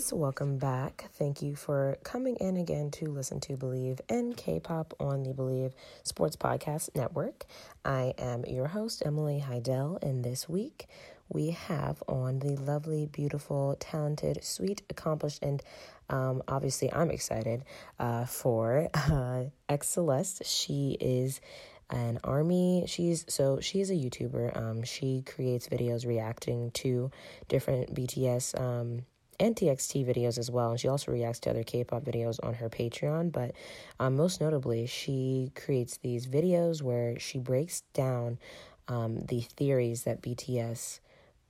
Guys? Welcome back. Thank you for coming in again to listen to Believe in K pop on the Believe Sports Podcast Network. I am your host, Emily Haydel, and this week we have on the lovely, beautiful, talented, sweet, accomplished, and um, obviously I'm excited uh, for uh, X Celeste. She is an army she's so she's a youtuber um she creates videos reacting to different bts um and txt videos as well and she also reacts to other k-pop videos on her patreon but um, most notably she creates these videos where she breaks down um, the theories that bts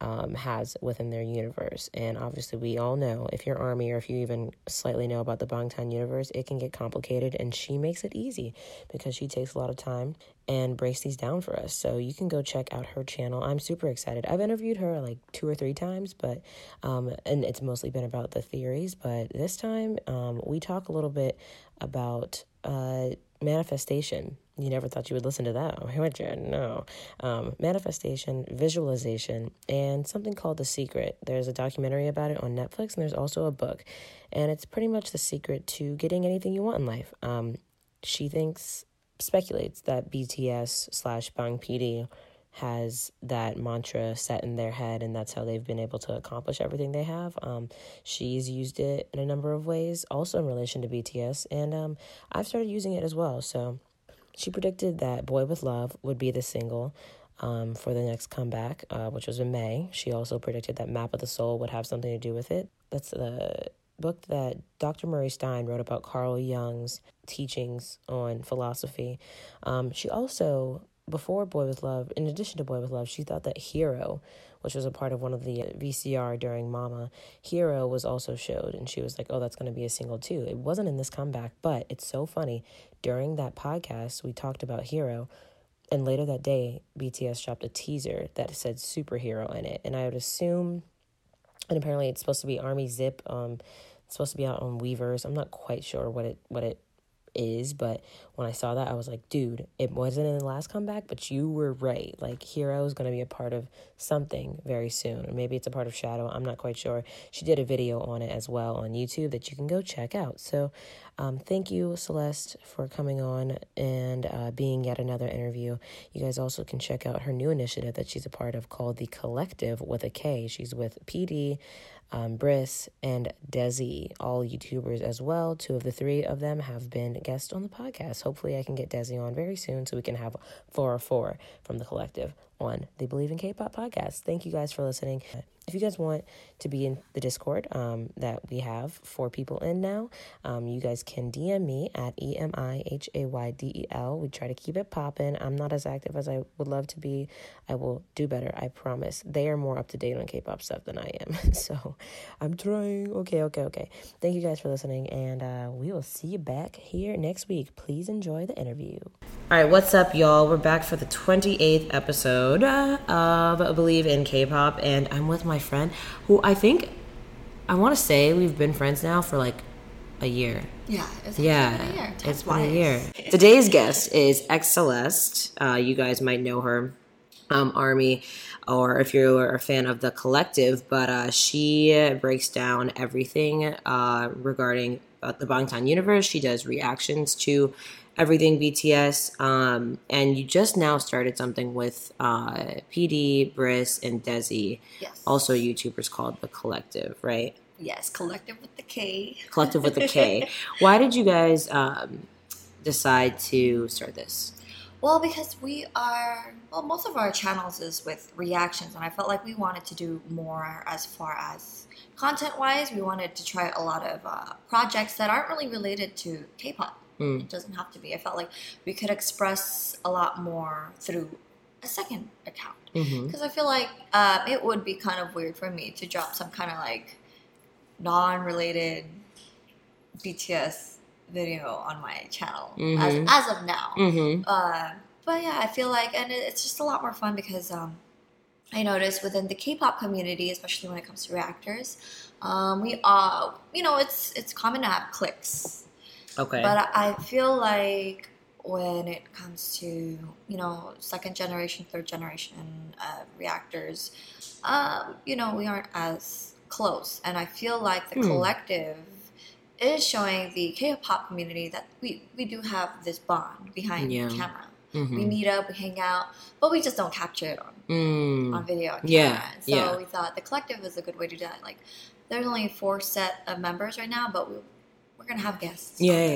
um, has within their universe. And obviously, we all know if you're Army or if you even slightly know about the Bangtan universe, it can get complicated. And she makes it easy because she takes a lot of time and breaks these down for us. So you can go check out her channel. I'm super excited. I've interviewed her like two or three times, but um, and it's mostly been about the theories. But this time, um, we talk a little bit about uh, manifestation you never thought you would listen to that, would you? No. Um, manifestation, visualization, and something called The Secret. There's a documentary about it on Netflix, and there's also a book. And it's pretty much the secret to getting anything you want in life. Um, she thinks, speculates that BTS slash Bang PD has that mantra set in their head, and that's how they've been able to accomplish everything they have. Um, she's used it in a number of ways, also in relation to BTS, and um, I've started using it as well. So, she predicted that Boy with Love would be the single um, for the next comeback, uh, which was in May. She also predicted that Map of the Soul would have something to do with it. That's the book that Dr. Murray Stein wrote about Carl Jung's teachings on philosophy. Um, she also, before Boy with Love, in addition to Boy with Love, she thought that Hero which was a part of one of the VCR during Mama, Hero was also showed. And she was like, oh, that's going to be a single too. It wasn't in this comeback, but it's so funny. During that podcast, we talked about Hero. And later that day, BTS dropped a teaser that said superhero in it. And I would assume, and apparently it's supposed to be Army Zip. Um, it's supposed to be out on Weverse. I'm not quite sure what it what it is, but when I saw that, I was like, dude, it wasn't in the last comeback, but you were right. Like, Hero is going to be a part of something very soon. Or maybe it's a part of Shadow. I'm not quite sure. She did a video on it as well on YouTube that you can go check out. So, um, thank you, Celeste, for coming on and uh, being yet another interview. You guys also can check out her new initiative that she's a part of called The Collective with a K. She's with PD um, Briss, and Desi, all YouTubers as well. Two of the three of them have been guests on the podcast. Hopefully, I can get Desi on very soon so we can have four or four from the collective on the Believe in K-pop podcast. Thank you guys for listening. If you guys want to be in the Discord um, that we have four people in now, um, you guys can DM me at E M I H A Y D E L. We try to keep it popping. I'm not as active as I would love to be. I will do better, I promise. They are more up to date on K pop stuff than I am. so I'm trying. Okay, okay, okay. Thank you guys for listening, and uh, we will see you back here next week. Please enjoy the interview. All right, what's up, y'all? We're back for the 28th episode of Believe in K pop, and I'm with my friend who I think I want to say we've been friends now for like a year. Yeah, it's Yeah, been a year. Time it's been a year. Today's guest is X Celeste. Uh, you guys might know her, um, Army, or if you're a fan of the collective. But uh, she breaks down everything uh, regarding uh, the Bangtan universe. She does reactions to everything BTS. Um, and you just now started something with uh, PD, Briss, and Desi, Yes. also YouTubers called the collective, right? Yes, collective with the K. Collective with the K. Why did you guys um, decide to start this? Well, because we are well, most of our channels is with reactions, and I felt like we wanted to do more as far as content wise. We wanted to try a lot of uh, projects that aren't really related to K-pop. Mm. It doesn't have to be. I felt like we could express a lot more through a second account. Mm-hmm. Because I feel like um, it would be kind of weird for me to drop some kind of like non-related BTS video on my channel Mhm. as, as of now. Mm-hmm. Uh, but yeah, I feel like, and it, it's just a lot more fun because um, I noticed within the K-pop community, especially when it comes to reactors, um, we all, you know, it's it's common to have cliques, Okay. but I feel like when it comes to you know second generation, third generation uh, reactors, um, you know, we aren't as close, and I feel like the Hmm. collective is showing the K-pop community that we we do have this bond behind Yeah. the camera. Mhm. We meet up, we hang out, but we just don't capture it on, Mm. on video. And Yeah. So yeah. we thought the collective is a good way to do that. Like, there's only four set of members right now, but we, we're gonna have guests. Yeah, yeah,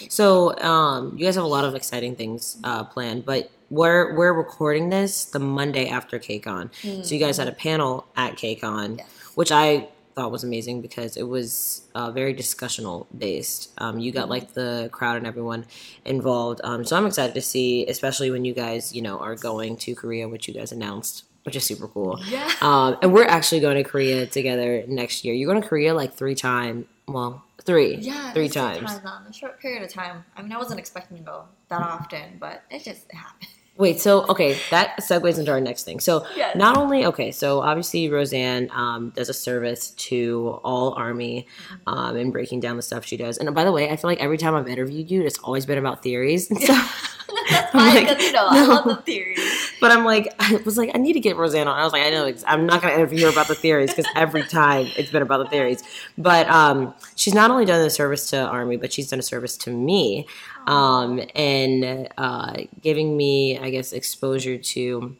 yeah. So, um, you guys have a lot of exciting things uh, planned, but we're we're recording this the Monday after KCON. So you guys had a panel at KCON, Yes. which I thought was amazing because it was uh, very discussional based. Um, you got like the crowd and everyone involved. Um, so I'm excited to see, especially when you guys, you know, are going to Korea, which you guys announced, which is super cool. Yeah. Um, and we're actually going to Korea together next year. You're going to Korea like three times. Well, three. Yeah, Three just times. on a short period of time. I mean, I wasn't expecting to go that often, but it just happened. Wait, so okay, that segues into our next thing. So Yes. not only okay, so obviously Roseanne um, does a service to all Army um, and breaking down the stuff she does. And by the way, I feel like every time I've interviewed you, it's always been about theories and stuff. That's fine like, because you know I love the theories. But I'm like, I was like, I need to get Roseanne on. I was like, I know, I'm not going to interview her about the theories because every time it's been about the theories. But um, she's not only done a service to Army, but she's done a service to me, um, and uh, giving me, I guess, exposure to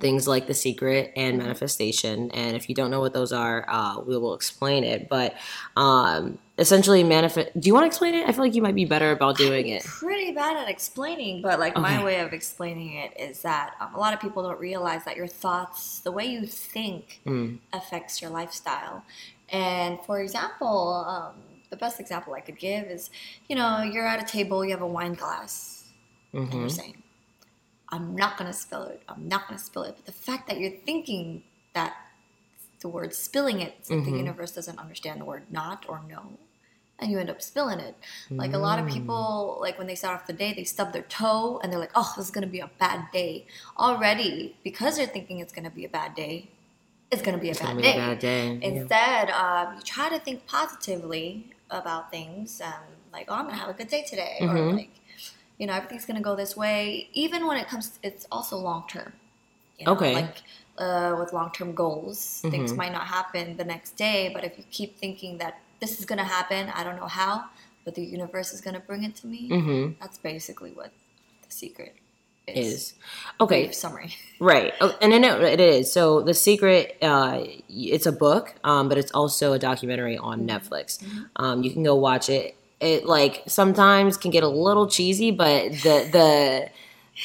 things like the secret and manifestation. And if you don't know what those are, uh, we will explain it. But um, essentially, manifest. Do you want to explain it? I feel like you might be better about doing it. Pretty bad at explaining, but like my way of explaining it is that um, a lot of people don't realize that your thoughts, the way you think, Mm. affects your lifestyle. And for example, um, the best example I could give is, you know, you're at a table, you have a wine glass, and Mm-hmm. you're saying, "I'm not gonna spill it. I'm not gonna spill it." But the fact that you're thinking that the word spilling it, the Mhm. universe doesn't understand the word not or no, and you end up spilling it. Like a lot of people, like when they start off the day, they stub their toe and they're like, "Oh, this is gonna be a bad day." Already, because they're thinking it's gonna be a bad day, it's gonna be a, bad, be day. a bad day. Yeah. Instead, um, you try to think positively about things, and like, "Oh, I'm gonna have a good day today," or Mhm. like, you know, everything's gonna go this way. Even when it comes, to, it's also long term. You know, Okay. Like uh, with long term goals, things Mhm. might not happen the next day, but if you keep thinking that this is gonna happen, I don't know how, but the universe is gonna bring it to me. Mhm. That's basically what the secret is. Is okay. Summary. Right, oh, and I know it is. So, The Secret, uh, it's a book, um, but it's also a documentary on Netflix. Um, you can go watch it. It like sometimes can get a little cheesy, but the the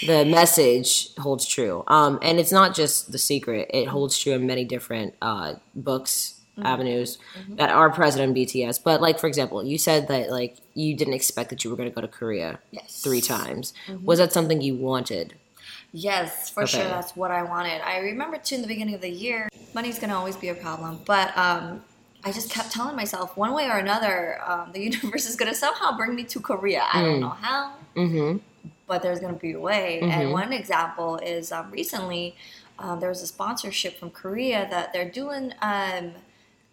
the message holds true. Um, and it's not just The Secret; it holds true in many different uh, books avenues that are present in BTS. But like for example, you said that like you didn't expect that you were going to go to Korea Yes. three times. Was that something you wanted? Yes, for sure. That's what I wanted. I remember too in the beginning of the year, money's gonna always be a problem, but um, I just kept telling myself, one way or another, um, the universe is gonna somehow bring me to Korea. I don't know how, Mm-hmm. but there's gonna be a way. Mhm. And one example is um, recently um, there was a sponsorship from Korea that they're doing um,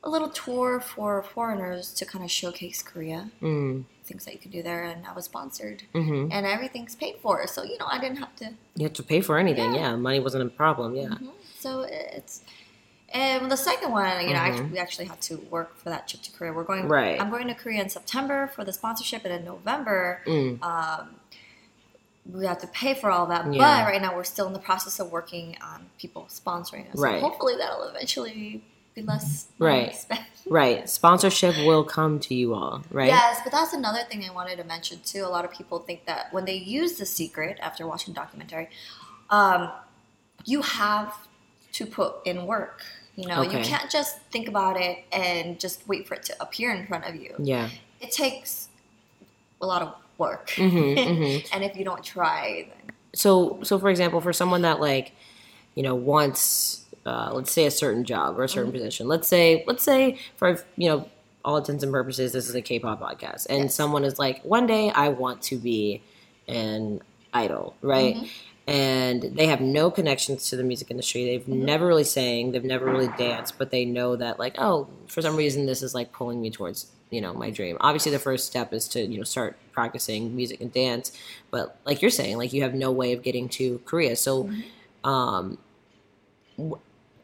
a little tour for foreigners to kind of showcase Korea, Mm. things that you can do there, and I was sponsored, Mm-hmm. and everything's paid for. So you know, I didn't have to You have to pay for anything. Yeah. Yeah, money wasn't a problem. Yeah. Mhm. So it's and the second one, you know, Mhm. actually, we actually had to work for that trip to Korea. We're going. Right. I'm going to Korea in September for the sponsorship, and in November, Mm. um, we have to pay for all that. Yeah. But right now, we're still in the process of working on people sponsoring us. Right. So hopefully, that'll eventually be less Right. spent. Right. Sponsorship will come to you all. Right. Yes, but that's another thing I wanted to mention too. A lot of people think that when they use the secret after watching the documentary, um, you have to put in work. You know, you can't just think about it and just wait for it to appear in front of you. Yeah. It takes a lot of work, Mhm, mhm. and if you don't try, then So, so for example, for someone that like, you know, wants, uh, let's say a certain job or a certain Mm-hmm. position. Let's say, let's say for you know, all intents and purposes, this is a K-pop podcast, and Yes. someone is like, one day I want to be an idol, right? Mm-hmm. And they have no connections to the music industry. They've Mm-hmm. never really sang. They've never really danced, but they know that, like, oh, for some reason, this is like pulling me towards, you know, my dream. Obviously, the first step is to, you know, start practicing music and dance. But like you're saying, like you have no way of getting to Korea. So, Mm-hmm. um,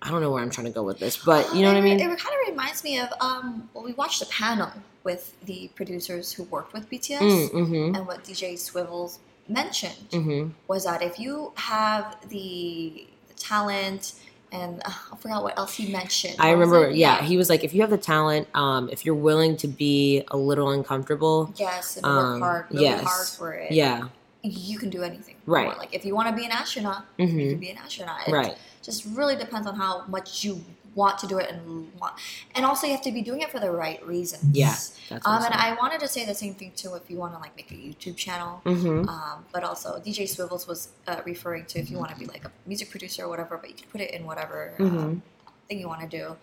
I don't know where I'm trying to go with this, but you know what I mean? It, kind of reminds me of um, well, we watched a panel with the producers who worked with BTS, Mm, mm-hmm. and what DJ Swivels mentioned Mm-hmm. was that if you have the, the talent, and uh, I forgot what else he mentioned. I remember, it? yeah, he was like, if you have the talent, um, if you're willing to be a little uncomfortable, yes, and um, work hard, yes. hard for it. yeah, you can do anything. Right. Like if you want to be an astronaut, you can hmm be an astronaut. It right, just really depends on how much you want to do it and want, and also you have to be doing it for the right reasons. Yeah, that's Um, and I wanted to say the same thing too. If you want to like make a YouTube channel, hmm um, but also DJ Swivels was uh, referring to if you want to be like a music producer or whatever, but you can put it in whatever um, thing you want to do.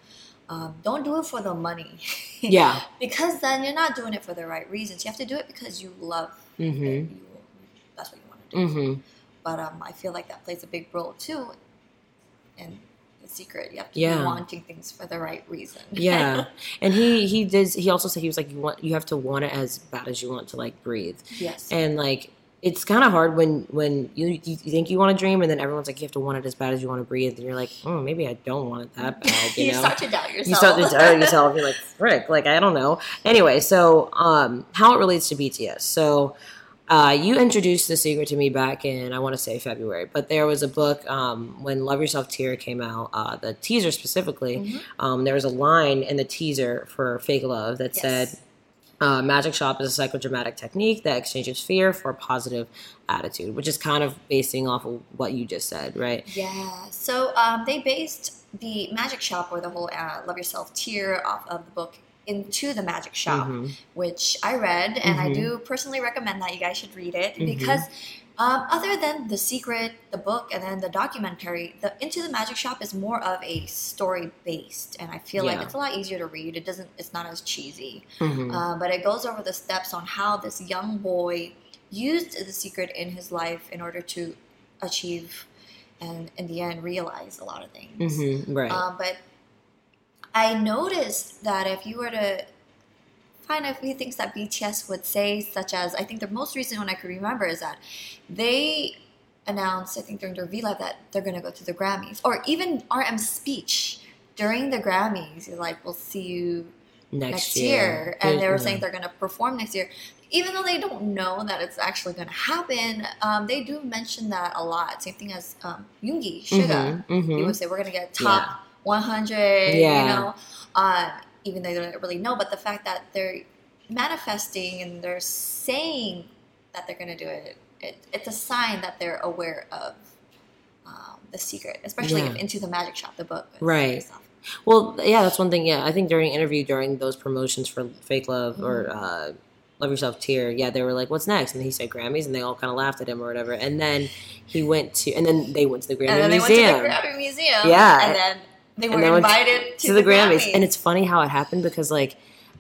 Um, don't do it for the money. yeah, because then you're not doing it for the right reasons. You have to do it because you love it. hmm You, that's what you want to do. hmm But um, I feel like that plays a big role too. In the secret, you have to Yeah. be wanting things for the right reason. yeah. And he he did. He also said he was like, you want you have to want it as bad as you want to like breathe, yes. and like. It's kind of hard when when you, you think you want to dream and then everyone's like you have to want it as bad as you want to breathe and you're like oh maybe I don't want it that bad you, you know start to doubt yourself. you start to doubt yourself. You're like, frick, like I don't know. Anyway, so um, how it relates to BTS. So uh, you introduced the secret to me back in I want to say February, but there was a book um, when Love Yourself Tear came out. Uh, the teaser specifically, Mhm. um, there was a line in the teaser for Fake Love that Yes. said. Uh, magic shop is a psychodramatic technique that exchanges fear for a positive attitude, which is kind of basing off of what you just said, right? Yeah. So um, they based the magic shop or the whole uh, Love Yourself Tear off of the book into the magic shop, Mhm. which I read, and I Mhm. do personally recommend that you guys should read it Mhm. because. Um, other than the secret, the book, and then the documentary, the Into the Magic Shop is more of a story based, and I feel like it's a lot easier to read. It doesn't, it's not as cheesy. Mhm. Uh, but it goes over the steps on how this young boy used the secret in his life in order to achieve and in the end realize a lot of things. Mhm. Right. Um, but I noticed that if you were to find a few things that BTS would say, such as I think the most recent one I could remember is that they announced, I think during their V Live, that they're going to go to the Grammys, or even RM's speech during the Grammys. He's like, "We'll see you next, next year, and they were Yeah. saying they're going to perform next year. Even though they don't know that it's actually going to happen, um, they do mention that a lot. Same thing as um, Yoongi, Suga. Mhm, mhm. He would say we're going to get top 100. Yeah. You know, uh, even though they don't really know, but the fact that they're manifesting and they're saying that they're going to do it, it, it's a sign that they're aware of. Um, the secret, especially Yeah. if into the magic shop, the book, Right. Well, yeah, that's one thing. Yeah, I think during interview during those promotions for Fake Love or Mm-hmm. uh, Love Yourself Tear, yeah, they were like, "What's next?" And he said Grammys, and they all kind of laughed at him or whatever. And then he went to, and then they went to the Grammy and then they went to the Grammy Museum. Yeah. and then they were invited to, to the Grammys. And it's funny how it happened because, like,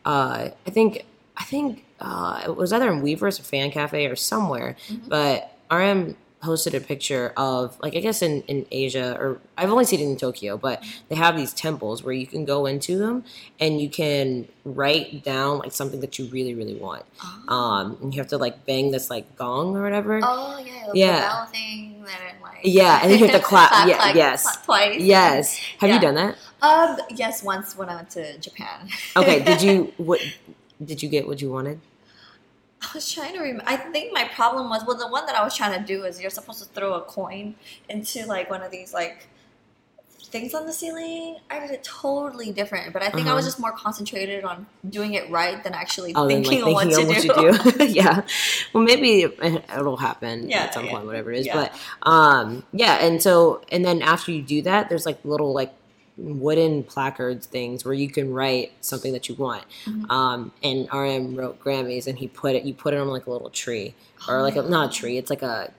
uh, I think I think uh, it was either in Weverse or Fan Cafe or somewhere, Mm-hmm. but RM posted a picture of like I guess in, in Asia or I've only seen it in Tokyo, but they have these temples where you can go into them and you can write down like something that you really really want. oh, Um, and you have to like bang this like gong or whatever. oh yeah, yeah. bell thing. Then like Yeah, and then you have to clap. Yeah, clap, yes. clap twice. Yes. Have Yeah. you done that? Um. Yes, once when I went to Japan. Okay. did you what? Did you get what you wanted? I was trying to remember. I think my problem was well, the one that I was trying to do is you're supposed to throw a coin into like one of these like things on the ceiling. I did it totally different, but I think I was Uh-huh. just more concentrated on doing it right than actually Oh, then thinking, on thinking what to do. do. yeah. Well, maybe it- it'll happen Yeah, at some yeah. point, whatever it is. Yeah. But um, yeah, and so and then after you do that, there's like little like wooden placards things where you can write something that you want. Mhm. Um, and RM wrote Grammys, and he put it. You put it on like a little tree, or like a, not a tree. It's like a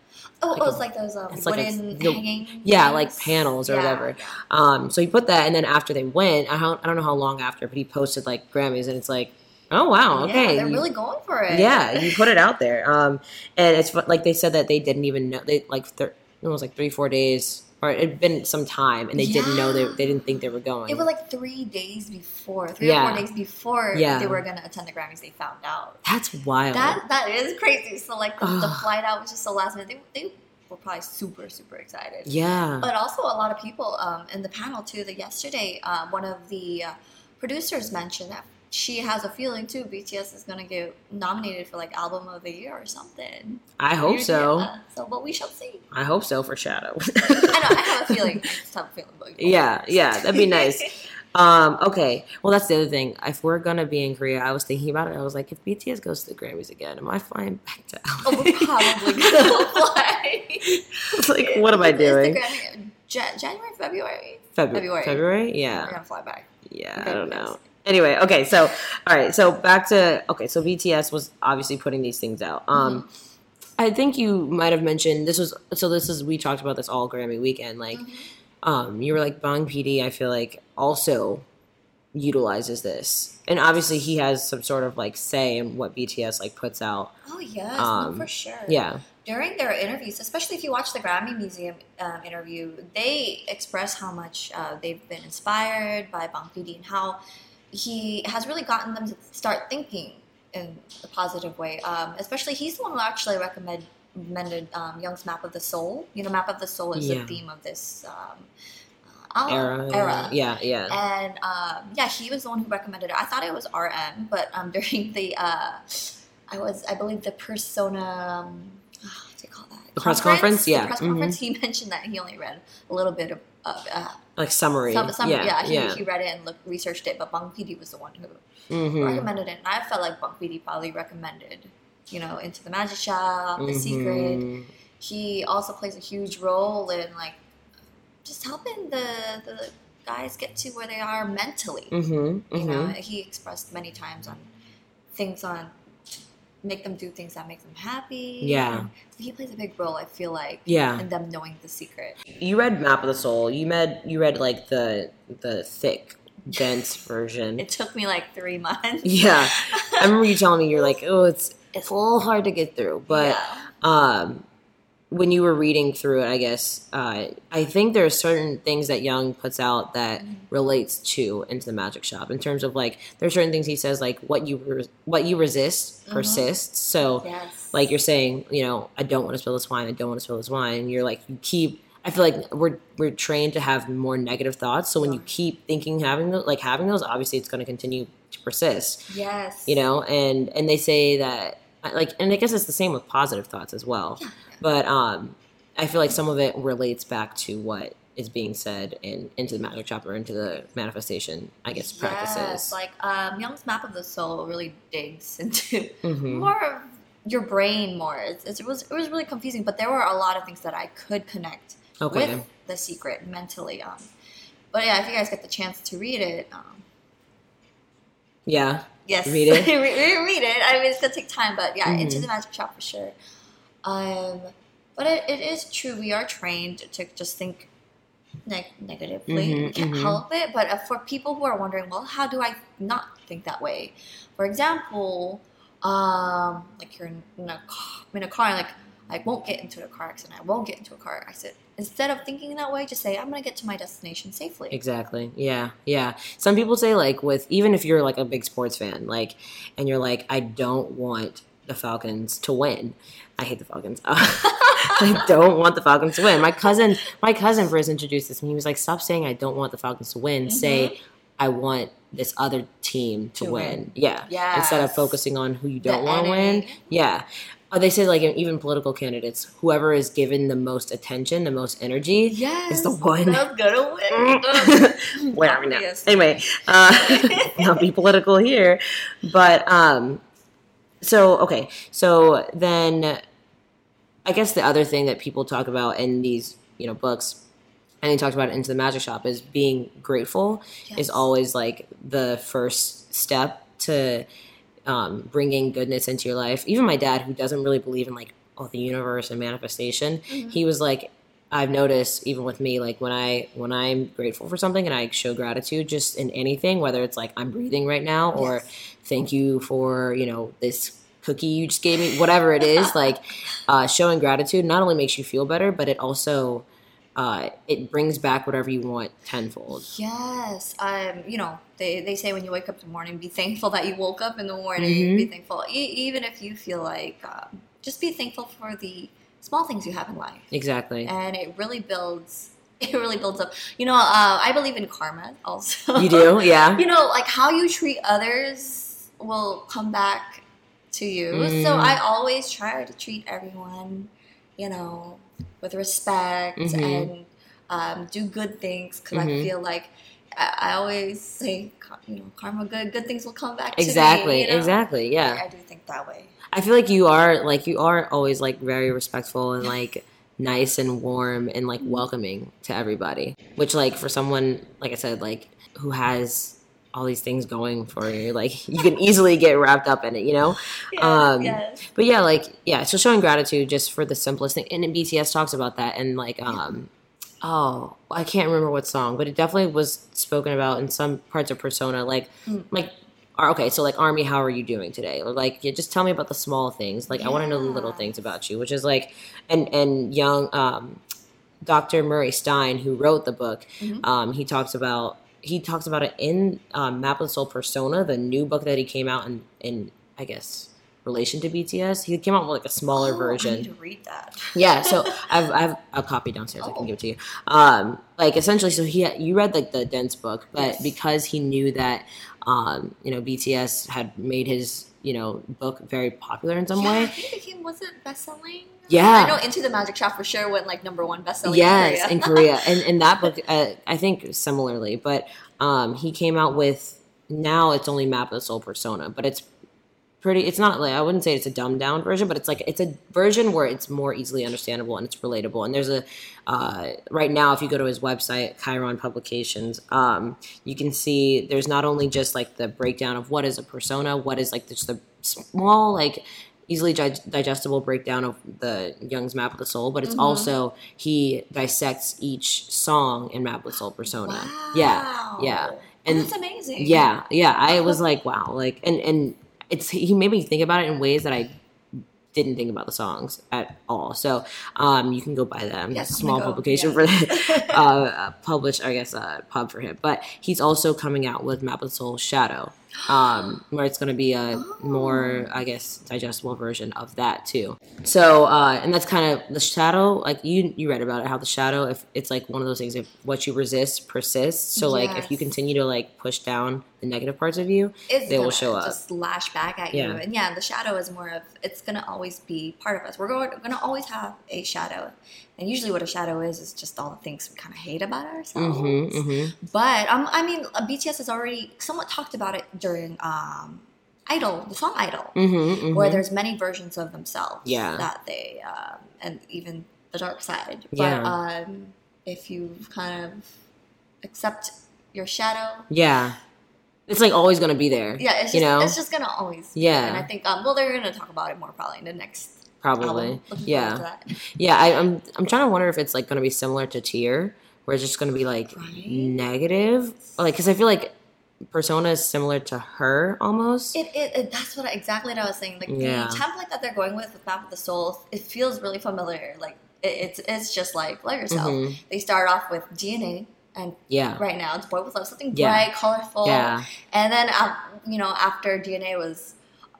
Oh, like oh a- it's like those um, it's like a- wooden hanging. yeah, like panels or Yeah, whatever. Um, so he put that, and then after they went, I don't, I don't know how long after, but he posted like Grammys, and it's like, oh wow, okay, Yeah, they're you- really going for it. yeah, you put it out there. Um, and it's like they said that they didn't even know they like thir- it was like three four days or it had been some time, and they didn't know they, they didn't think they were going. It was like three days before, three Yeah. or four days before Yeah. they were gonna attend the Grammys. They found out. That's wild. That that is crazy. So like the, the flight out was just the last minute. They, they were probably super super excited. yeah. But also a lot of people um, in the panel too. That yesterday, um, one of the uh, producers mentioned that she has a feeling too. BTS is gonna get nominated for like album of the year or something. I hope so. Yeah, so, but we shall see. I hope so for Shadow. I know. I have a feeling. I just have a feeling. Yeah, yeah, that'd be nice. Um, okay. Well, that's the other thing. If we're gonna be in Korea, I was thinking about it. I was like, if BTS goes to the Grammys again, am I flying back to LA? oh, we're probably gonna fly. It's like, what am I doing? January, February. February. February. February? We're gonna fly back. Yeah. I don't know. Anyway, okay. So, all right. So back to okay. So BTS was obviously putting these things out. Um, Mm-hmm. I think you might have mentioned this was so. This is we talked about this all Grammy weekend. Like, Mm-hmm. um, you were like Bong PD. I feel like also utilizes this, and obviously he has some sort of like say in what BTS like puts out. Oh yes, Um, no, for sure. Yeah. during their interviews, especially if you watch the Grammy Museum um, interview, they express how much uh, they've been inspired by Bang PD and how he has really gotten them to start thinking in a positive way. Um, especially, he's the one who actually recommended um, Jung's Map of the Soul. You know, Map of the Soul is Yeah. the theme of this um, uh, Era. era. Yeah. Yeah. And um, yeah, he was the one who recommended it. I thought it was RM, but um, during the, uh, I was, I believe the persona, um, what do you call that? The press conference? Yeah. The press Mhm. conference. He mentioned that he only read a little bit of, of uh, like summary. some, some, yeah. yeah, he, yeah. he read it and looked, researched it, but Bang PD was the one who Mhm. recommended it. And I felt like Bang PD probably recommended, you know, Into the Magic Shop, The Secret. Mhm. He also plays a huge role in like just helping the the guys get to where they are mentally. Mhm. You know, Mhm. he expressed many times on things on make them do things that make them happy. Yeah. he plays a big role. I feel like Yeah. in them knowing the secret. You read Map of the Soul. You read you read like the the thick, dense version. It took me like three months. yeah. I remember you telling me you're like, oh, it's it's a little hard to get through, but Yeah. um, when you were reading through it, I guess uh, I think there are certain things that Jung puts out that Mm-hmm. relates to into the magic shop in terms of like there are certain things he says like what you re- what you resist persists. So yes. like you're saying, you know, I don't want to spill this wine. I don't want to spill this wine. You're like you keep. I feel like we're we're trained to have more negative thoughts. So when you keep thinking having those, like having those, obviously it's going to continue to persist yes. you know and and they say that like and i guess it's the same with positive thoughts as well Yeah. But um i feel like some of it relates back to what is being said in into the magic shop or into the manifestation i guess practices like um, Jung's Map of the Soul really digs into Mhm. more of your brain more. It's, it's, it was it was really confusing, but there were a lot of things that I could connect Okay. with the secret mentally. Um, but yeah, if you guys get the chance to read it, um, yeah yes, Read it? Re- re- read it. I mean, it's gonna take time, but yeah, Mhm. into the magic shop for sure. Um, but it, it is true. We are trained to just think neg- negatively. Mhm, we can't mhm. help it. But uh, for people who are wondering, well, how do I not think that way? For example, um, like you're in, in a car, in a car, like I won't get into a car accident. I won't get into a car accident. Instead of thinking that way, just say I'm gonna get to my destination safely. Exactly. Yeah. Yeah. Some people say like with even if you're like a big sports fan, like and you're like, I don't want the Falcons to win. I hate the Falcons. I don't want the Falcons to win. My cousin my cousin first introduced this and he was like, Stop saying I don't want the Falcons to win. Say I want this other team to, To win. win. Yeah. Instead of focusing on who you don't want to win. Yeah. Uh, they say like even political candidates, whoever is given the most attention, the most energy, Yes, is the one that's gonna win. whatever. Anyway, uh, not be political here, but um, so okay, so then I guess the other thing that people talk about in these you know books and he talked about it into the magic shop is being grateful Yes. is always like the first step to um, bringing goodness into your life. Even my dad, who doesn't really believe in like oh the universe and manifestation, Mm-hmm. he was like, I've noticed even with me, like when I when I'm grateful for something and I show gratitude just in anything, whether it's like I'm breathing right now or Yes. Thank you for you know this cookie you just gave me, whatever it is, like uh, showing gratitude not only makes you feel better, but it also uh, it brings back whatever you want tenfold. Yes. Um, you know, they, they say when you wake up in the morning, be thankful that you woke up in the morning. Mhm. Be thankful, e- even if you feel like, um, just be thankful for the small things you have in life. Exactly. And it really builds, it really builds up. You know, uh, I believe in karma also. You do, yeah. you know, like how you treat others will come back to you. Mm. So I always try to treat everyone, you know, with respect Mhm. and um, do good things because I Mhm. feel like I, I always say, you know, karma good, good things will come back. to me, Exactly. you know? Exactly. Yeah. I, I do think that way. I feel like you are like you are always like very respectful and like nice and warm and like welcoming to everybody. Which like for someone like I said like who has all these things going for you, like you can easily get wrapped up in it, you know. Um, yes. But yeah, like yeah, so showing gratitude just for the simplest thing, and BTS talks about that, and like um, oh, I can't remember what song, but it definitely was spoken about in some parts of Persona, like Mm. like. Okay, so like Army, how are you doing today? Or like, yeah, just tell me about the small things. Like, I want to know the little things about you, which is like, and and Jung um, Dr. Murray Stein, who wrote the book, Mhm. um, he talks about he talks about it in um, Map of the Soul Persona, the new book that he came out in in I guess relation to BTS. He came out with like a smaller Oh, I version. need to read that. Yeah, so I've I've a copy downstairs. I Oh. can give it to you. Um, like essentially, so he you read like the dense book, but Yes. because he knew that um, you know BTS had made his you know book very popular in some yeah, I way. think it was it best-selling? Yeah. I know Into the Magic Shop for sure went like number one best-selling yes, in in Korea. Korea, and and that book uh, I think similarly, but um, he came out with now it's only Map of the Soul Persona, but it's pretty it's not like i wouldn't say it's a dumbed down version but it's like it's a version where it's more easily understandable and it's relatable and there's a uh, right now if you go to his website chiron publications um, you can see there's not only just like the breakdown of what is a persona what is like just the small like easily dig- digestible breakdown of the Jung's map of the soul but it's Mhm. also he dissects each song in map of the soul persona yeah yeah and that's amazing. yeah, yeah. I was like, wow, like, and and it's he made me think about it in ways that I didn't think about the songs at all. So, um, you can go buy them. Yes, Small publication for uh, uh, published, I guess, uh, pub for him. But he's also coming out with Map of the Soul Shadow, um, where it's going to be a more, I guess, digestible version of that too. So, uh, and that's kind of the shadow. Like you, you read about it, how the shadow, if it's like one of those things, if what you resist persists. So, like, if you continue to like push down the negative parts of you, it's they will show up. Just lash back at Yeah. you, and yeah, the shadow is more of it's gonna always be part of us. We're going, gonna always have a shadow, and usually what a shadow is is just all the things we kind of hate about ourselves. Mm-hmm, mm-hmm. But um, I mean, uh, BTS has already somewhat talked about it during um, Idol, the song Idol, Mm-hmm, where there's many versions of themselves. Yeah. that they um, and even the dark side. Yeah. But um, if you kind of accept your shadow, yeah, it's like always gonna be there. yeah, it's just you know, it's just gonna always be Yeah. there. And I think um, well, they're gonna talk about it more probably in the next probably. Yeah, yeah. I, I'm I'm trying to wonder if it's like gonna be similar to Tear, where it's just gonna be like Right. negative, like because I feel like Persona is similar to her almost. It, it, it that's what I, exactly what I was saying. Like Yeah. the template that they're going with with Map of the Soul, it feels really familiar. Like it, it's it's just like love yourself. Mhm. They start off with DNA, and Yeah, right now it's Boy with Love, something Yeah. bright, colorful. yeah, And then uh, you know after DNA was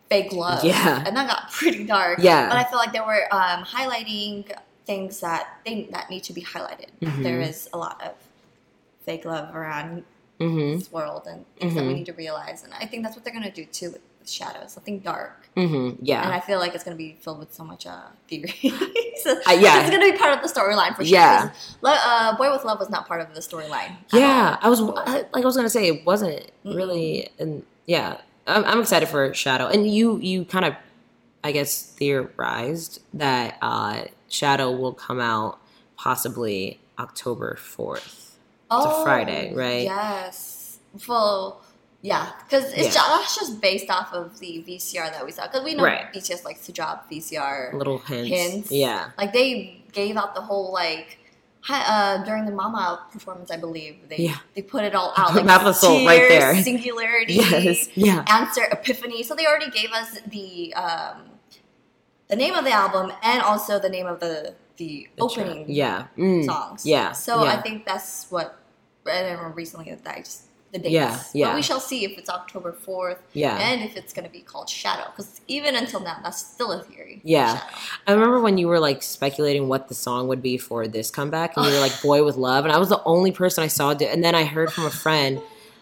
fake love. Yeah. and that got pretty dark. Yeah. but I feel like they were um, highlighting things that they that need to be highlighted. Mhm. There is a lot of fake love around mm-hmm, this world and things that we Mhm. need to realize. And I think that's what they're gonna do too with the shadows, something dark. mm-hmm. And I feel like it's gonna be filled with so much uh, theory. so Uh, yeah. it's gonna be part of the storyline for sure. Yeah. uh, Boy with Love was not part of the storyline. yeah. I was I, like I was gonna say it wasn't really, and yeah, I'm, I'm excited for Shadow. And you you kind of, I guess, theorized that uh, Shadow will come out possibly October 4th. oh, Friday, right? Yes. Well, yeah, because it's Yeah. just based off of the VCR that we saw. Because we know Right. BTS likes to drop VCR Little hints. hints. Yeah. Like they gave out the whole like. Uh, during the Mama performance, I believe they Yeah. they put it all out. Like Soul right there. Singularity. Yes. Yeah. answer epiphany so they already gave us the um the name of the album and also the name of the the, The track. opening Yeah. Mm. songs Yeah. so yeah. i think that's what i remember recently that i just the dates Yeah, yeah. but we shall see if it's october 4th Yeah. and if it's going to be called shadow because even until now that's still a theory Yeah. shadow. I remember when you were like speculating what the song would be for this comeback, and you were like "Boy with Love," and I was the only person I saw do. And then I heard from a friend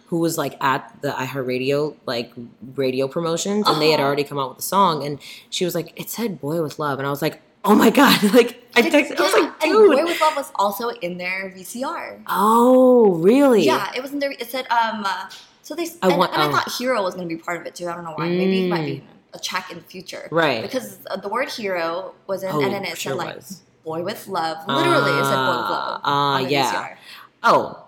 who was like at the iHeartRadio like radio promotions, and they had Uh-huh. already come out with the song, and she was like, "It said Boy with Love," and I was like, "Oh my god!" Like I texted, I was like, and boy with love was also in their vcr Oh, really? Yeah, it was in there. It said um. Uh, so they I and, want- and I oh. thought hero was going to be part of it too. I don't know why. Maybe it might be Mm. a track in the future. Right. Because uh, the word hero was in, Oh, and then it sure said like was. boy with love. Literally, it said boy with love. The yeah. VCR. Oh.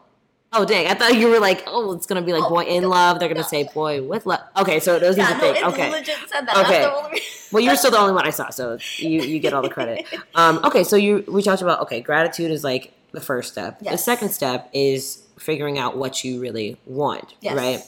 Oh dang! I thought you were like, oh, it's gonna be like Oh, boy in no, love. They're gonna no. say boy with love. Okay, so it was Yeah, a no, thing. it Okay, legit said that. Okay. Well, you're still the only one I saw, so you you get all the credit. Um, okay, so you we talked about okay, gratitude is like the first step. The second step is figuring out what you really want, Yes. right?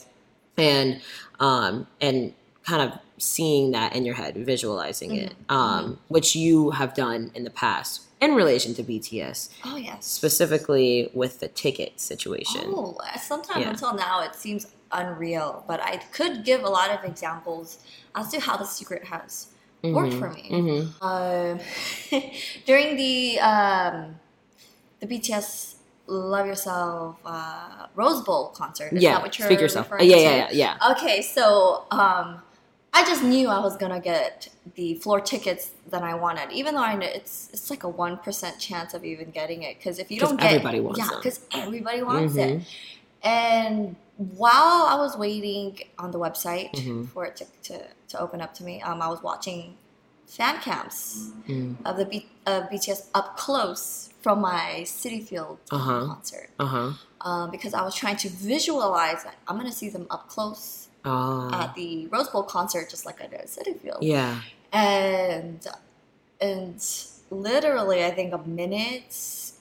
And um and kind of seeing that in your head, visualizing it, Mhm. um, which you have done in the past in relation to BTS, Oh yes. specifically with the ticket situation. Oh, sometimes Yeah. until now it seems unreal, but I could give a lot of examples as to how the secret has worked Mhm. for me. Mhm. Um, during the um, the BTS "Love Yourself" uh, Rose Bowl concert. Is Yeah, that what you're speak yourself. referring yeah, to? yeah, yeah, yeah. Okay, so um, I just knew I was gonna get the floor tickets that I wanted, even though I know it's it's like a one percent chance of even getting it. Because if you don't get, everybody wants it. yeah, because everybody wants Mhm. it. And while I was waiting on the website Mhm. for it to, to, to open up to me, um, I was watching fan cams Mm. of the B- of BTS up close from my Citi Field Uh-huh. concert Uh huh. um, because I was trying to visualize that I'm gonna see them up close Oh. at the Rose Bowl concert, just like I did at Citi Field. yeah. And and literally, I think a minute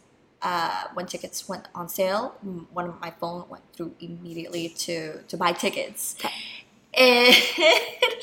uh, when tickets went on sale, one of my phone went through immediately to to buy tickets. And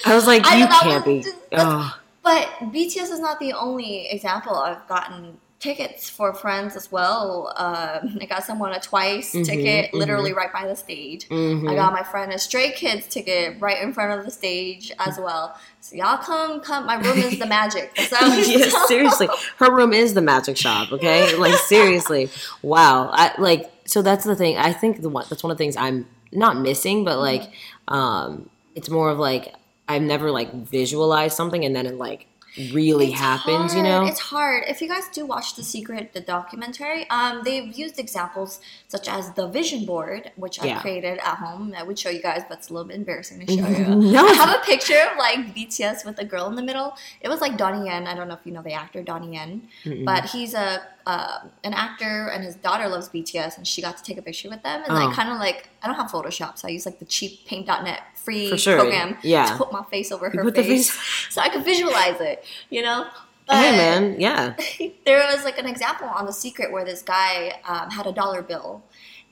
I was like, you can't be. was Oh. But BTS is not the only example. I've gotten tickets for friends as well. Um, I got someone a Twice Mhm, ticket, literally right by the stage. Mhm. I got my friend a Stray Kids ticket right in front of the stage as well. So y'all come, come. My room is the magic. That's what I always yes, seriously. Her room is the magic shop, okay? Like seriously. Wow. I like so that's the thing. I think the one that's one of the things I'm not missing, but like Mm-hmm. um it's more of like I've never like visualized something and then it like really It's happens, you know? It's hard. If you guys do watch The Secret, the documentary, um, they've used examples such as the vision board, which I created at home. I would show you guys, but it's a little bit embarrassing to show you. No, I have a picture of like BTS with a girl in the middle. It was like Donnie Yen. I don't know if you know the actor Donnie Yen, but he's a uh, an actor, and his daughter loves BTS, and she got to take a picture with them. And Oh. I kind of like I don't have Photoshop, so I use like the cheap Paint.net free For sure, program yeah. to put my face over her face, face- so I could visualize it. You know. hey man, yeah. there was like an example on The Secret where this guy um, had a dollar bill,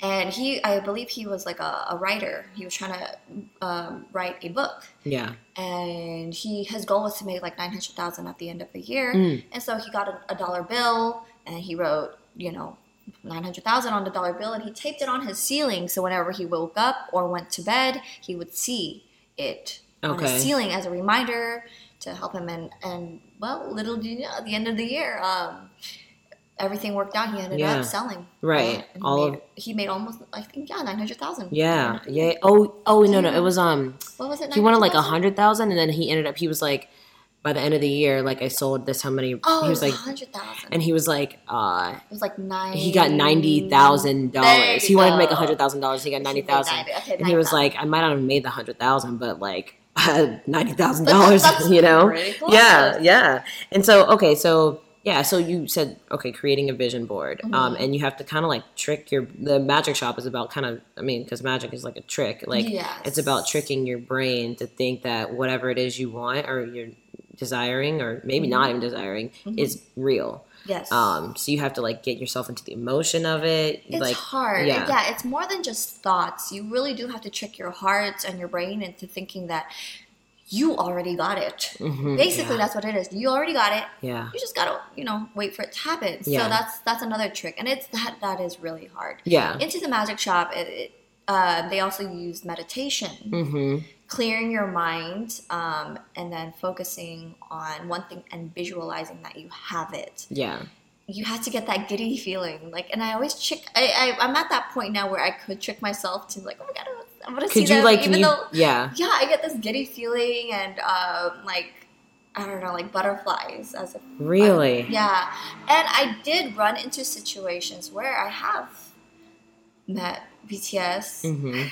and he, I believe, he was like a, a writer. He was trying to um, write a book, Yeah. and he his goal was to make like nine hundred thousand at the end of the year. Mm. And so he got a, a dollar bill, and he wrote, you know. 900,000 on the dollar bill and he taped it on his ceiling so whenever he woke up or went to bed he would see it on Okay. his ceiling as a reminder to help him and and well little do you know at the end of the year um everything worked out he ended Yeah. up selling Right. Uh, All made, he made almost i think yeah 900,000 Yeah. Yeah. Oh oh no no. It was um what was it he wanted like a hundred thousand and then he ended up he was like by the end of the year, like I sold this how many oh he was like 100,000 and he was like uh it was like nine he got ninety thousand dollars. He wanted to make a hundred thousand dollars. He got ninety 90. Okay, and he was 90,000. like, "I might not have made the hundred thousand, but like ninety thousand dollars, You know? close. Yeah, yeah. And so, okay, so yeah, so you said okay, creating a vision board, Mm-hmm. um, and you have to kind of like trick your. The magic shop is about kind of, I mean, because magic is like a trick. Like Yes. it's about tricking your brain to think that whatever it is you want or you're desiring, or maybe not even desiring, is real. Mm-hmm. Yes. Um, so you have to like get yourself into the emotion of it. It's like hard. Yeah. Yeah. it's more than just thoughts. You really do have to trick your heart and your brain into thinking that you already got it. Mhm, Basically, yeah. that's what it is. You already got it. Yeah. You just gotta, you know, wait for it to happen. Yeah. So that's that's another trick, and it's that that is really hard. Yeah. Into the magic shop, it, it, uh, they also use meditation, Mm-hmm. Clearing your mind, um, and then focusing on one thing and visualizing that you have it. Yeah. you have to get that giddy feeling like and i always trick I, I i'm at that point now where i could trick myself to like oh my god i'm gonna see Could you them, like? even you? though yeah. yeah i get this giddy feeling and um like i don't know like butterflies as if Really? yeah and i did run into situations where i have met bts hmm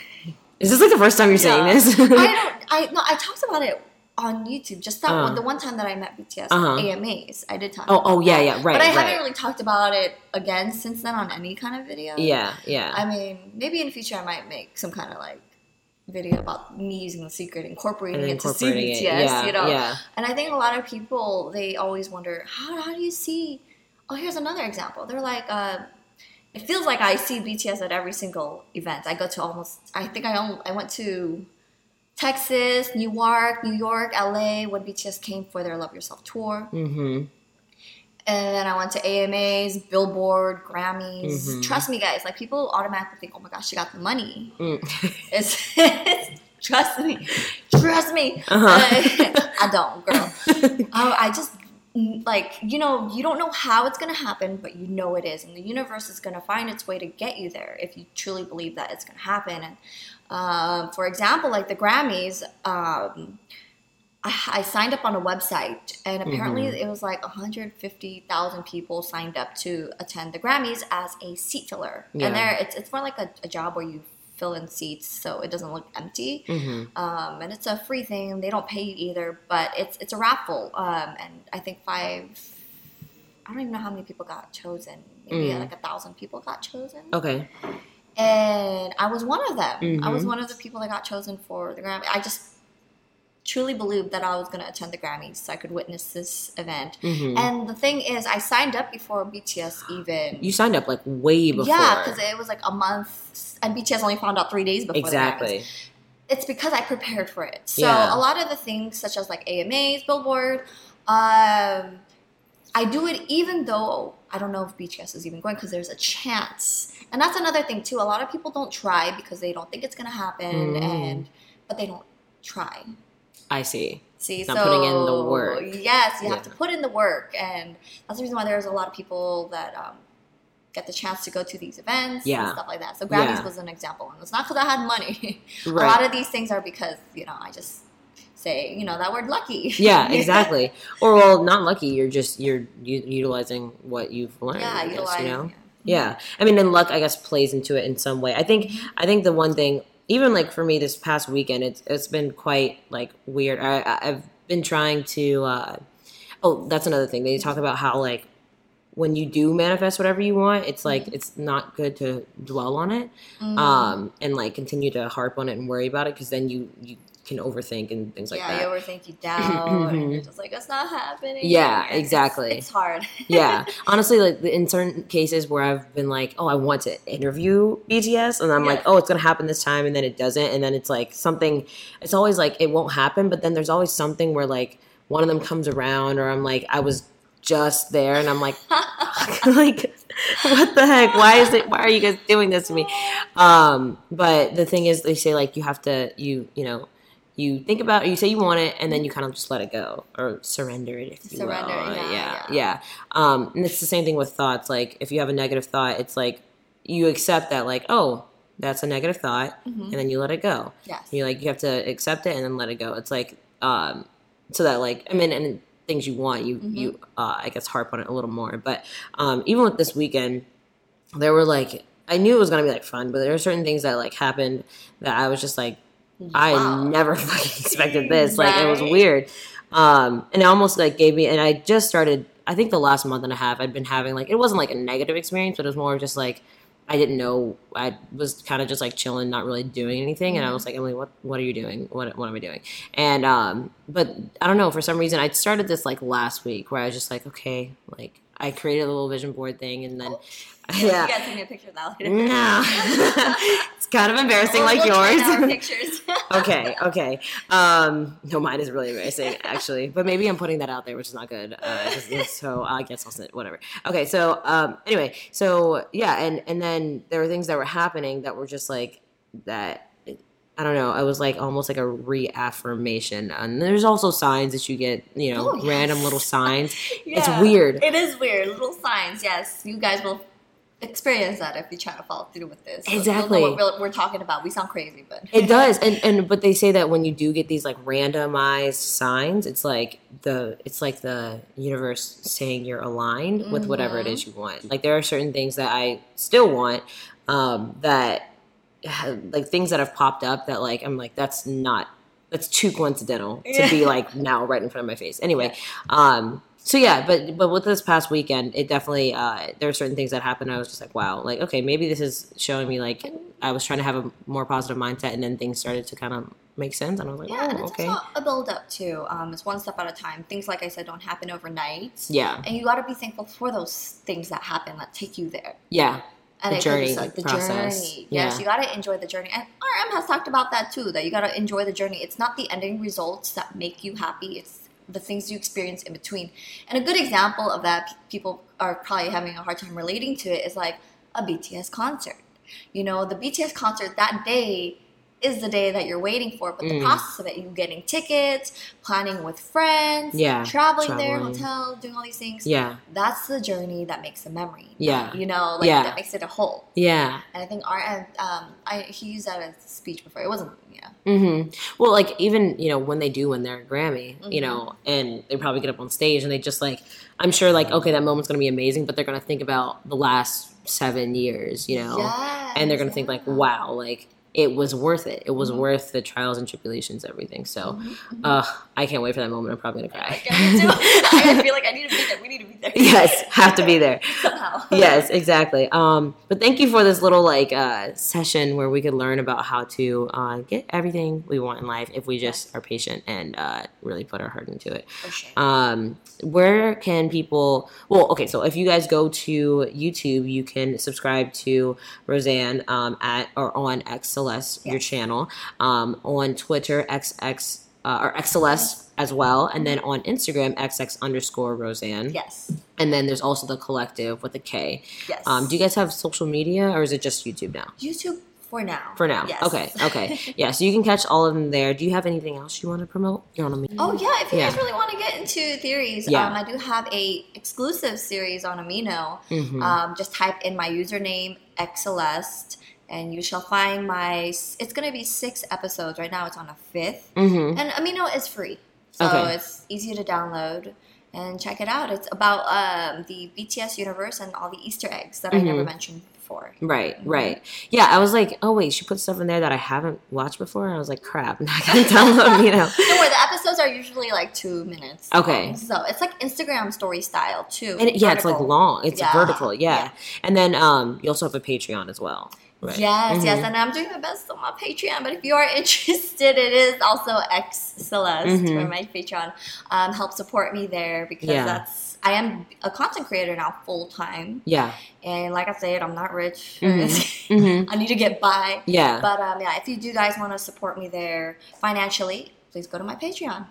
Is this like the first time you're saying this? i don't i no i talked about it on youtube just that Uh. one the one time that i met bts Uh-huh. amas i did talk oh, oh yeah, yeah, right, but i right. haven't really talked about it again since then on any kind of video yeah, yeah. I mean, maybe in the future I might make some kind of like video about me using the secret, incorporating and it to incorporating CBTS, it. Yeah, you know. yeah. And I think a lot of people they always wonder how how do you see? Oh, here's another example. They're like, uh, it feels like I see BTS at every single event. I go to almost. I think I I went to Texas, New York, New York, LA when BTS came for their Love Yourself tour. Mm-hmm. And then I went to AMAs, Billboard, Grammys. Mhm. Trust me, guys. Like people automatically think, "Oh my gosh, she got the money." Mm. It's, it's trust me, trust me. Uh-huh. I don't, girl. um, I just like you know you don't know how it's gonna happen, but you know it is, and the universe is gonna find its way to get you there if you truly believe that it's gonna happen. And um, for example, like the Grammys. Um, I, I signed up on a website, and apparently Mm-hmm. it was like 150,000 people signed up to attend the Grammys as a seat filler. Yeah. And there, it's, it's more like a, a job where you fill in seats so it doesn't look empty. Mm-hmm. Um, and it's a free thing. They don't pay you either, but it's it's a raffle. Um, and I think five. I don't even know how many people got chosen. Maybe Mm. like a thousand people got chosen Okay. and I was one of them. I was Mhm. one of the people that got chosen for the Grammy. I just truly believed that I was going to attend the Grammys so I could witness this event. Mhm. And the thing is, I signed up before BTS even. You signed up like way before. yeah, because it was like a month, and BTS only found out three days before. Exactly. It's because I prepared for it. So Yeah. a lot of the things, such as like AMAs, Billboard, um, I do it even though I don't know if BTS is even going because there's a chance. And that's another thing too. A lot of people don't try because they don't think it's gonna happen, Mm. and but they don't try. I see. See, Not so putting in the work. Yes, you have to put in the work, and that's the reason why there's a lot of people that um, get the chance to go to these events Yeah. and stuff like that. So Grammys Yeah. was an example, and it's not because I had money. A lot of these things are because you know I just say you know that word lucky. Yeah, exactly. or well, not lucky. You're just you're u- utilizing what you've learned. yeah, I guess, utilize. you know. yeah. Yeah, I mean, and luck, I guess, plays into it in some way. I think, I think the one thing, even like for me, this past weekend, it's it's been quite like weird. I, I've been trying to. uh Oh, that's another thing. They talk about how like when you do manifest whatever you want, it's like it's not good to dwell on it, Mm. um, and like continue to harp on it and worry about it because then you you can overthink and things like yeah, that. Yeah, you overthink you down, and you're just like, it's not happening. Yeah, It's- exactly. It's, hard. yeah honestly like in certain cases where i've been like oh i want to interview bts and i'm like oh it's gonna happen this time and then it doesn't and then it's like something it's always like it won't happen but then there's always something where like one of them comes around or i'm like i was just there and i'm like like what the heck why is it why are you guys doing this to me um but the thing is they say like you have to you you know you think about it, you say you want it and then you kind of just let it go or surrender it if you Surrender, will yeah, yeah yeah. yeah um and it's the same thing with thoughts like if you have a negative thought it's like you accept that like oh that's a negative thought Mm-hmm. and then you let it go Yes. you like you have to accept it and then let it go it's like um so that like i mean and things you want you Mm-hmm. you uh i guess harp on it a little more but um even with this weekend there were like i knew it was gonna be like fun but there were certain things that like happened that i was just like i never fucking expected this like it was weird um and it almost like gave me and i just started I think the last month and a half I'd been having like it wasn't like a negative experience, but it was more just like I didn't know. I was kind of just like chilling, not really doing anything, and I was like, Emily, what what are you doing? What what am I doing? And um, but I don't know for some reason I started this like last week where I was just like, okay, like I created a little vision board thing, and then You yeah. guys send me a picture of that later. No, it's kind of embarrassing, like we'll trade our yours. pictures. okay, okay. Um, no, mine is really embarrassing, actually. But maybe I'm putting that out there, which is not good. Uh, so I guess I'll send whatever. Okay, so um, anyway, so yeah, and and then there were things that were happening that were just like that. I don't know. I was like almost like a reaffirmation, and there's also signs that you get, you know, Oh, yes. random little signs. yeah. It's weird. It is weird. Little signs. Yes, you guys will experience that if you try to follow through with this. So Exactly. what we're, we're talking about. We sound crazy, but It does, and and but they say that when you do get these like randomized signs, it's like the it's like the universe saying you're aligned with whatever it is you want. Like there are certain things that I still want, um, that like things that have popped up that like I'm like that's not that's too coincidental to be like now right in front of my face. Anyway, um, so yeah, but but with this past weekend, it definitely uh, there are certain things that happened. I was just like, wow, like okay, maybe this is showing me like I was trying to have a more positive mindset, and then things started to kind of make sense, and I was like, yeah, and oh, it's okay, also a build up too. Um, it's one step at a time. Things like I said don't happen overnight. yeah, And you got to be thankful for those things that happen that take you there. yeah, And The journey it's like the process. journey. Yeah. Yes, you got to enjoy the journey. And RM has talked about that too. That you got to enjoy the journey. It's not the ending results that make you happy. It's the things you experience in between. And a good example of that, people are probably having a hard time relating to it, is like a BTS concert. You know, the BTS concert that day is the day that you're waiting for, but the Mm. process of it, you getting tickets, planning with friends, Yeah, traveling, there, hotel, doing all these things. yeah, That's the journey that makes a memory. Yeah. You know, like Yeah. that makes it a whole. yeah. And I think RM, um, I he used that as a speech before. It wasn't, yeah. hmm Well, like even you know when they do win their Grammy, you Mhm. know, and they probably get up on stage and they just like, I'm sure like okay that moment's gonna be amazing, but they're gonna think about the last seven years, you know, Yes, and they're gonna think like, wow, like it was worth it. It was Mhm. worth the trials and tribulations, everything. So, Mhm, mhm. uh, I can't wait for that moment. I'm probably gonna cry. I feel like I need to be there. We need to be there. yes, have to be there. somehow. yes, exactly. Um, but thank you for this little like uh, session where we could learn about how to uh, get everything we want in life if we just are patient and uh, really put our heart into it. Sure. Um, where can people? Well, okay, so if you guys go to YouTube, you can subscribe to Roseanne um, at or on X Celeste, your channel. Um, on Twitter, XX uh, or X Celeste as well, and then on Instagram, XX underscore Roseanne. yes. And then there's also the collective with a K. Yes. Um, do you guys have social media or is it just YouTube now? YouTube for now? For now. Yes. Okay. Okay. yeah. So you can catch all of them there. Do you have anything else you want to promote? You're on a Oh yeah, if you Yeah. guys really want to get into theories, Yeah. um, I do have a exclusive series on Amino. Mhm. Um, just type in my username Xceleste, and you shall find my. It's gonna be six episodes. Right now, it's on a fifth, Mhm. and Amino is free, so Okay. it's easy to download and check it out. It's about um, the BTS universe and all the Easter eggs that I never Mhm. mentioned before. Right, right. Yeah, I was like, oh wait, she put stuff in there that I haven't watched before. I was like, crap, now I gotta download, you know. Don't the episodes are usually like two minutes. Okay. long. so it's like Instagram story style too. And it- yeah, it's like long. It's Yeah, vertical, yeah. yeah. And then um, you also have a Patreon as well. Right. Yes, yes, Mhm. and I'm doing my best on my Patreon. But if you are interested, it is also X Celeste Mhm. for my Patreon. Um, help support me there because Yeah. that's I am a content creator now full time, Yeah. and like I said, I'm not rich. Mhm. Mhm. I need to get by. Yeah. But um, yeah, if you do guys want to support me there financially, please go to my Patreon.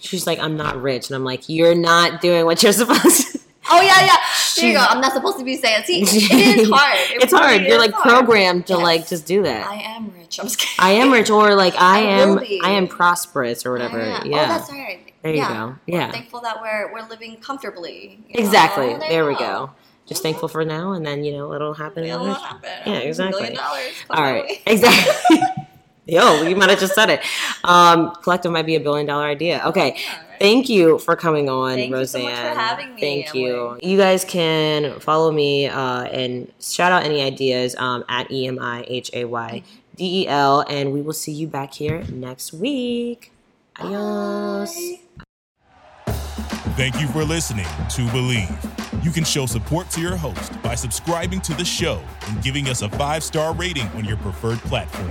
She's like, I'm not rich. And I'm like, you're not doing what you're supposed to. Oh yeah, yeah. There you go. I'm not supposed to be saying. See, it is hard. It it's hard. You're like hard. programmed to Yes. like just do that. I am rich. I'm just kidding. I am rich, or like I, I am. I am prosperous, or whatever. Oh, yeah. Yeah, Oh, that's right. there you yeah. go. We're Yeah, thankful that we're we're living comfortably. know? exactly. Oh, There we go. Just mm-hmm. thankful for now, and then you know it'll happen. It'll happen. Yeah, exactly. Million dollars. All right, exactly. Yo, you might have just said it. Um, collective might be a billion dollar idea. Okay. All right. Thank you for coming on, Thank you so Roseanne. much for having me, Thank you. Emily. You guys can follow me uh, and shout out any ideas um, at E M I H A Y D E L, and we will see you back here next week. Adios. Bye. Thank you for listening to Bleav. You can show support to your host by subscribing to the show and giving us a five star rating on your preferred platform.